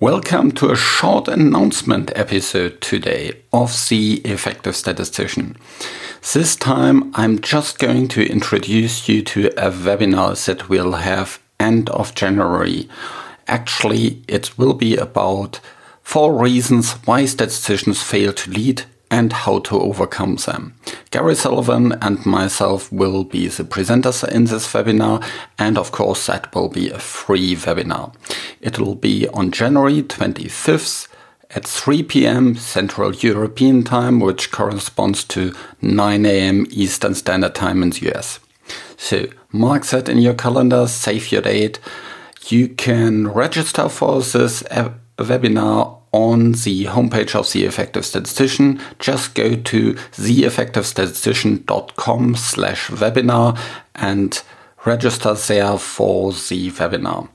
Welcome to a short announcement episode today of The Effective Statistician. This time I'm just going to introduce you to a webinar that we'll have end of January. Actually, it will be about four reasons why statisticians fail to lead and how to overcome them. Gary Sullivan and myself will be the presenters in this webinar, and of course, that will be a free webinar. It will be on January 25th at 3 p.m. Central European Time, which corresponds to 9 a.m. Eastern Standard Time in the US. So mark that in your calendar, save your date. You can register for this webinar on the homepage of The Effective Statistician. Just go to theeffectivestatistician.com slash webinar and register there for the webinar.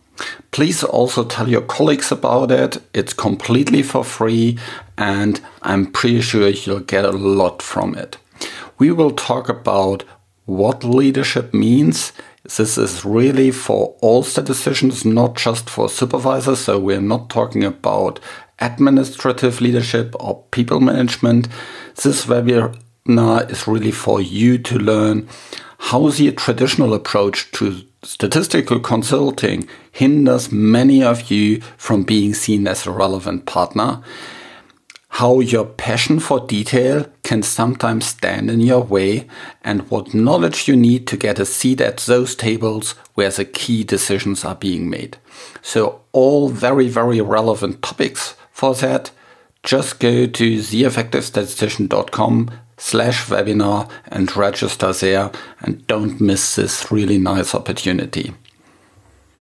Please also tell your colleagues about it. It's completely for free and I'm pretty sure you'll get a lot from it. We will talk about what leadership means. This is really for all statisticians, not just for supervisors. So we're not talking about administrative leadership or people management. This webinar is really for you to learn how the traditional approach to statistical consulting hinders many of you from being seen as a relevant partner, how your passion for detail can sometimes stand in your way, and what knowledge you need to get a seat at those tables where the key decisions are being made. So all very, very relevant topics for that, just go to theeffectivestatistician.com slash webinar and register there and don't miss this really nice opportunity.